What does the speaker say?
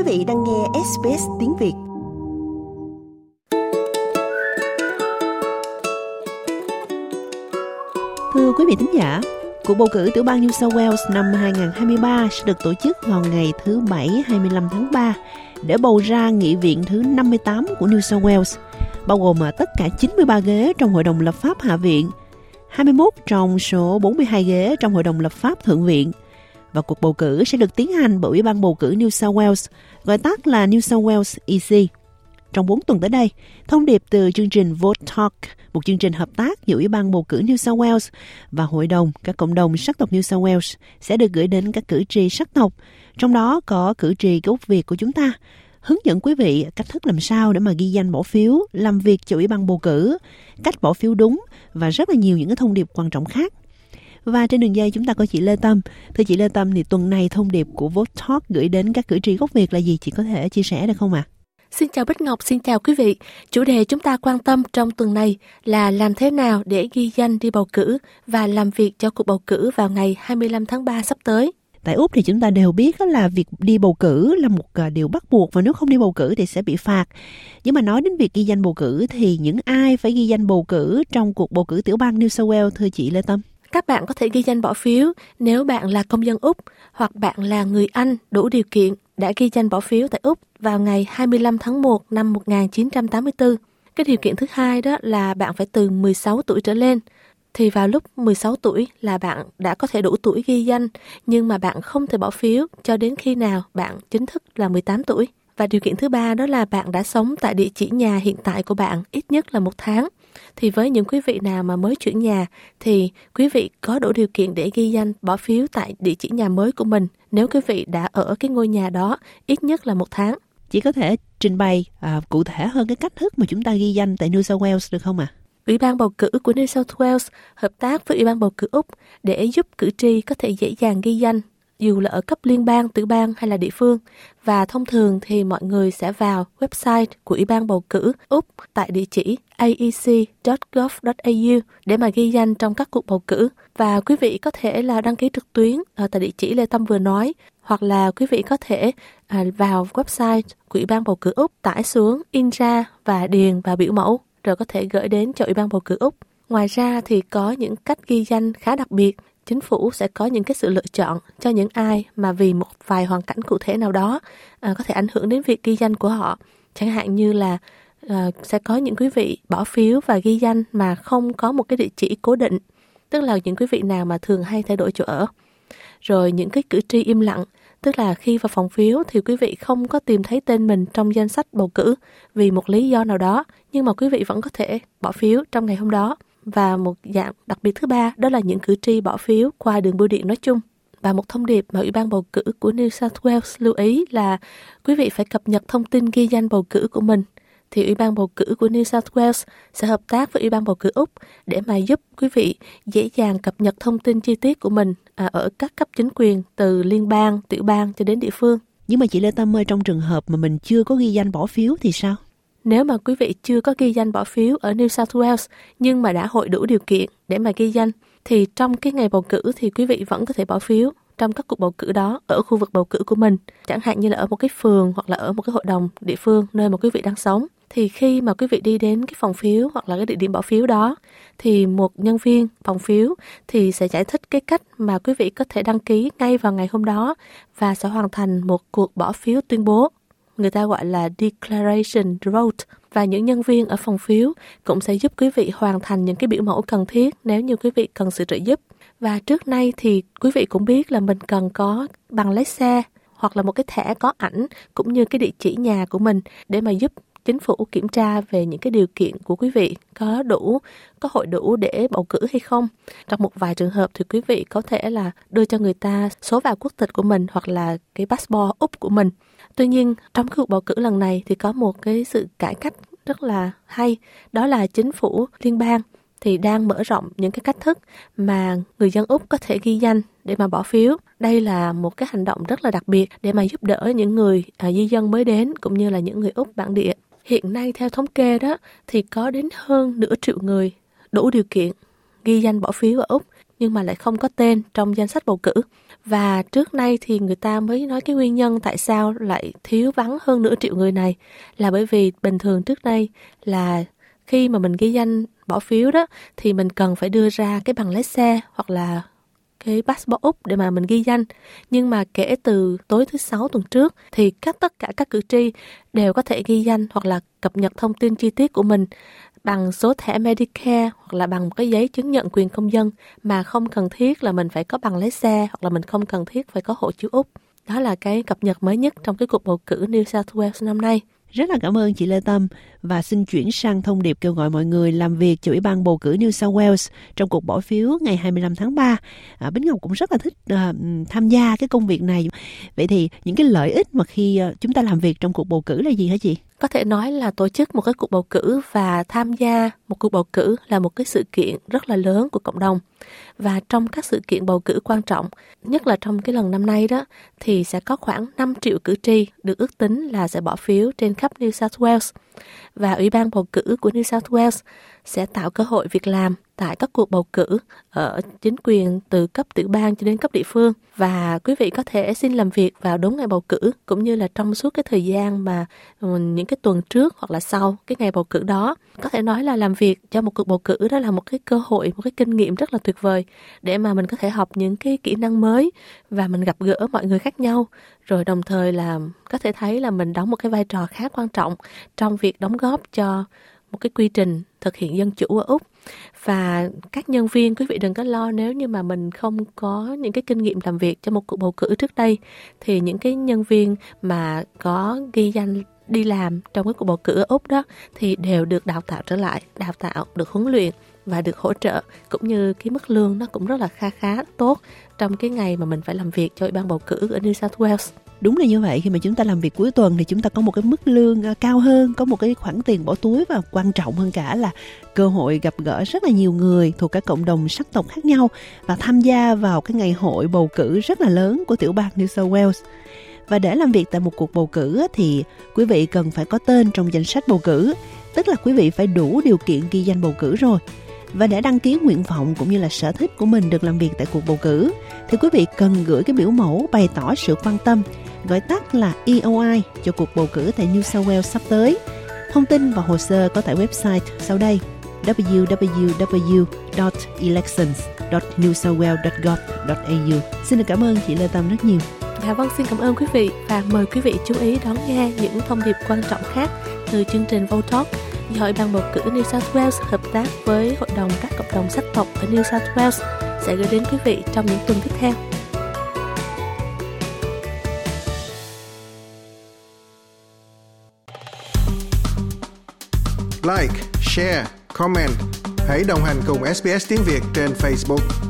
Quý vị đang nghe SBS tiếng Việt. Thưa quý vị thính giả, cuộc bầu cử tiểu bang New South Wales năm 2023 sẽ được tổ chức vào ngày thứ Bảy 25 tháng 3 để bầu ra nghị viện thứ 58 của New South Wales, bao gồm à, tất cả 93 ghế trong Hội đồng lập pháp Hạ viện, 21 trong số 42 ghế trong Hội đồng lập pháp Thượng viện – và cuộc bầu cử sẽ được tiến hành bởi Ủy ban bầu cử New South Wales, gọi tắt là New South Wales EC. Trong 4 tuần tới đây, thông điệp từ chương trình Vote Talk, một chương trình hợp tác giữa Ủy ban bầu cử New South Wales và Hội đồng các cộng đồng sắc tộc New South Wales sẽ được gửi đến các cử tri sắc tộc, trong đó có cử tri gốc Việt của chúng ta, hướng dẫn quý vị cách thức làm sao để mà ghi danh bỏ phiếu, làm việc cho Ủy ban bầu cử, cách bỏ phiếu đúng và rất là nhiều những cái thông điệp quan trọng khác và trên đường dây chúng ta có chị Lê Tâm. Thưa chị Lê Tâm thì tuần này thông điệp của Vote Talk gửi đến các cử tri gốc Việt là gì? Chị có thể chia sẻ được không ạ? À? Xin chào Bích Ngọc, xin chào quý vị. Chủ đề chúng ta quan tâm trong tuần này là làm thế nào để ghi danh đi bầu cử và làm việc cho cuộc bầu cử vào ngày 25 tháng 3 sắp tới. Tại Úc thì chúng ta đều biết là việc đi bầu cử là một à, điều bắt buộc và nếu không đi bầu cử thì sẽ bị phạt. Nhưng mà nói đến việc ghi danh bầu cử thì những ai phải ghi danh bầu cử trong cuộc bầu cử tiểu bang New South Wales thưa chị Lê Tâm? Các bạn có thể ghi danh bỏ phiếu nếu bạn là công dân Úc hoặc bạn là người Anh đủ điều kiện đã ghi danh bỏ phiếu tại Úc vào ngày 25 tháng 1 năm 1984. Cái điều kiện thứ hai đó là bạn phải từ 16 tuổi trở lên. Thì vào lúc 16 tuổi là bạn đã có thể đủ tuổi ghi danh, nhưng mà bạn không thể bỏ phiếu cho đến khi nào bạn chính thức là 18 tuổi. Và điều kiện thứ ba đó là bạn đã sống tại địa chỉ nhà hiện tại của bạn ít nhất là một tháng thì với những quý vị nào mà mới chuyển nhà thì quý vị có đủ điều kiện để ghi danh bỏ phiếu tại địa chỉ nhà mới của mình nếu quý vị đã ở cái ngôi nhà đó ít nhất là một tháng. Chỉ có thể trình bày à, cụ thể hơn cái cách thức mà chúng ta ghi danh tại New South Wales được không ạ? À? Ủy ban bầu cử của New South Wales hợp tác với Ủy ban bầu cử Úc để giúp cử tri có thể dễ dàng ghi danh dù là ở cấp liên bang, tiểu bang hay là địa phương. Và thông thường thì mọi người sẽ vào website của Ủy ban bầu cử Úc tại địa chỉ aec.gov.au để mà ghi danh trong các cuộc bầu cử. Và quý vị có thể là đăng ký trực tuyến ở tại địa chỉ Lê Tâm vừa nói hoặc là quý vị có thể à, vào website của Ủy ban bầu cử Úc tải xuống, in ra và điền và biểu mẫu rồi có thể gửi đến cho Ủy ban bầu cử Úc. Ngoài ra thì có những cách ghi danh khá đặc biệt chính phủ sẽ có những cái sự lựa chọn cho những ai mà vì một vài hoàn cảnh cụ thể nào đó à, có thể ảnh hưởng đến việc ghi danh của họ. Chẳng hạn như là à, sẽ có những quý vị bỏ phiếu và ghi danh mà không có một cái địa chỉ cố định tức là những quý vị nào mà thường hay thay đổi chỗ ở. Rồi những cái cử tri im lặng tức là khi vào phòng phiếu thì quý vị không có tìm thấy tên mình trong danh sách bầu cử vì một lý do nào đó nhưng mà quý vị vẫn có thể bỏ phiếu trong ngày hôm đó và một dạng đặc biệt thứ ba đó là những cử tri bỏ phiếu qua đường bưu điện nói chung. Và một thông điệp mà Ủy ban bầu cử của New South Wales lưu ý là quý vị phải cập nhật thông tin ghi danh bầu cử của mình. Thì Ủy ban bầu cử của New South Wales sẽ hợp tác với Ủy ban bầu cử Úc để mà giúp quý vị dễ dàng cập nhật thông tin chi tiết của mình à, ở các cấp chính quyền từ liên bang, tiểu bang cho đến địa phương. Nhưng mà chị Lê Tâm ơi, trong trường hợp mà mình chưa có ghi danh bỏ phiếu thì sao? Nếu mà quý vị chưa có ghi danh bỏ phiếu ở New South Wales nhưng mà đã hội đủ điều kiện để mà ghi danh, thì trong cái ngày bầu cử thì quý vị vẫn có thể bỏ phiếu trong các cuộc bầu cử đó ở khu vực bầu cử của mình. Chẳng hạn như là ở một cái phường hoặc là ở một cái hội đồng địa phương, nơi mà quý vị đang sống. Thì khi mà quý vị đi đến cái phòng phiếu hoặc là cái địa điểm bỏ phiếu đó, thì một nhân viên phòng phiếu thì sẽ giải thích cái cách mà quý vị có thể đăng ký ngay vào ngày hôm đó và sẽ hoàn thành một cuộc bỏ phiếu tuyên bố người ta gọi là declaration vote và những nhân viên ở phòng phiếu cũng sẽ giúp quý vị hoàn thành những cái biểu mẫu cần thiết nếu như quý vị cần sự trợ giúp. Và trước nay thì quý vị cũng biết là mình cần có bằng lái xe hoặc là một cái thẻ có ảnh cũng như cái địa chỉ nhà của mình để mà giúp chính phủ kiểm tra về những cái điều kiện của quý vị có đủ có hội đủ để bầu cử hay không trong một vài trường hợp thì quý vị có thể là đưa cho người ta số vào quốc tịch của mình hoặc là cái passport úc của mình Tuy nhiên, trong cuộc bầu cử lần này thì có một cái sự cải cách rất là hay, đó là chính phủ liên bang thì đang mở rộng những cái cách thức mà người dân Úc có thể ghi danh để mà bỏ phiếu. Đây là một cái hành động rất là đặc biệt để mà giúp đỡ những người à, di dân mới đến cũng như là những người Úc bản địa. Hiện nay theo thống kê đó, thì có đến hơn nửa triệu người đủ điều kiện ghi danh bỏ phiếu ở Úc, nhưng mà lại không có tên trong danh sách bầu cử. và trước nay thì người ta mới nói cái nguyên nhân tại sao lại thiếu vắng hơn nửa triệu người này là bởi vì bình thường trước đây là khi mà mình ghi danh bỏ phiếu đó, thì mình cần phải đưa ra cái bằng lái xe hoặc là cái passport Úc để mà mình ghi danh. Nhưng mà kể từ tối thứ sáu tuần trước thì các tất cả các cử tri đều có thể ghi danh hoặc là cập nhật thông tin chi tiết của mình bằng số thẻ Medicare hoặc là bằng một cái giấy chứng nhận quyền công dân mà không cần thiết là mình phải có bằng lái xe hoặc là mình không cần thiết phải có hộ chiếu Úc. Đó là cái cập nhật mới nhất trong cái cuộc bầu cử New South Wales năm nay. Rất là cảm ơn chị Lê Tâm và xin chuyển sang thông điệp kêu gọi mọi người làm việc cho Ủy ban bầu cử New South Wales trong cuộc bỏ phiếu ngày 25 tháng 3. À, Bính Ngọc cũng rất là thích uh, tham gia cái công việc này. Vậy thì những cái lợi ích mà khi uh, chúng ta làm việc trong cuộc bầu cử là gì hả chị? có thể nói là tổ chức một cái cuộc bầu cử và tham gia một cuộc bầu cử là một cái sự kiện rất là lớn của cộng đồng. Và trong các sự kiện bầu cử quan trọng, nhất là trong cái lần năm nay đó, thì sẽ có khoảng 5 triệu cử tri được ước tính là sẽ bỏ phiếu trên khắp New South Wales. Và Ủy ban bầu cử của New South Wales sẽ tạo cơ hội việc làm tại các cuộc bầu cử ở chính quyền từ cấp tiểu bang cho đến cấp địa phương. Và quý vị có thể xin làm việc vào đúng ngày bầu cử, cũng như là trong suốt cái thời gian mà ừ, những cái tuần trước hoặc là sau cái ngày bầu cử đó. Có thể nói là làm việc cho một cuộc bầu cử đó là một cái cơ hội, một cái kinh nghiệm rất là tuyệt vời để mà mình có thể học những cái kỹ năng mới và mình gặp gỡ mọi người khác nhau. Rồi đồng thời là có thể thấy là mình đóng một cái vai trò khá quan trọng trong việc đóng góp cho một cái quy trình thực hiện dân chủ ở Úc. Và các nhân viên, quý vị đừng có lo, nếu như mà mình không có những cái kinh nghiệm làm việc cho một cuộc bầu cử trước đây, thì những cái nhân viên mà có ghi danh đi làm trong cái cuộc bầu cử ở Úc đó thì đều được đào tạo trở lại, đào tạo, được huấn luyện và được hỗ trợ. Cũng như cái mức lương nó cũng rất là kha khá tốt trong cái ngày mà mình phải làm việc cho ủy ban bầu cử ở New South Wales. Đúng là như vậy khi mà chúng ta làm việc cuối tuần thì chúng ta có một cái mức lương ờ, cao hơn có một cái khoản tiền bỏ túi và quan trọng hơn cả là cơ hội gặp gỡ rất là nhiều người thuộc các cộng đồng sắc tộc khác nhau và tham gia vào cái ngày hội bầu cử rất là lớn của tiểu bang New South Wales và để làm việc tại một cuộc bầu cử thì quý vị cần phải có tên trong danh sách bầu cử, tức là quý vị phải đủ điều kiện ghi danh bầu cử rồi và để đăng ký nguyện vọng cũng như là sở thích của mình được làm việc tại cuộc bầu cử, thì quý vị cần gửi cái biểu mẫu bày tỏ sự quan tâm, gọi tắt là EOI cho cuộc bầu cử tại New South Wales sắp tới. Thông tin và hồ sơ có tại website sau đây www.elections.newsouthwales.gov.au. Xin được cảm ơn chị Lê Tâm rất nhiều. Dạ vâng, xin cảm ơn quý vị và mời quý vị chú ý đón nghe những thông điệp quan trọng khác từ chương trình Vô Talk do Hội ban bầu cử New South Wales hợp tác với Hội đồng các cộng đồng sắc tộc ở New South Wales sẽ gửi đến quý vị trong những tuần tiếp theo. Like, share, comment. Hãy đồng hành cùng SBS tiếng Việt trên Facebook.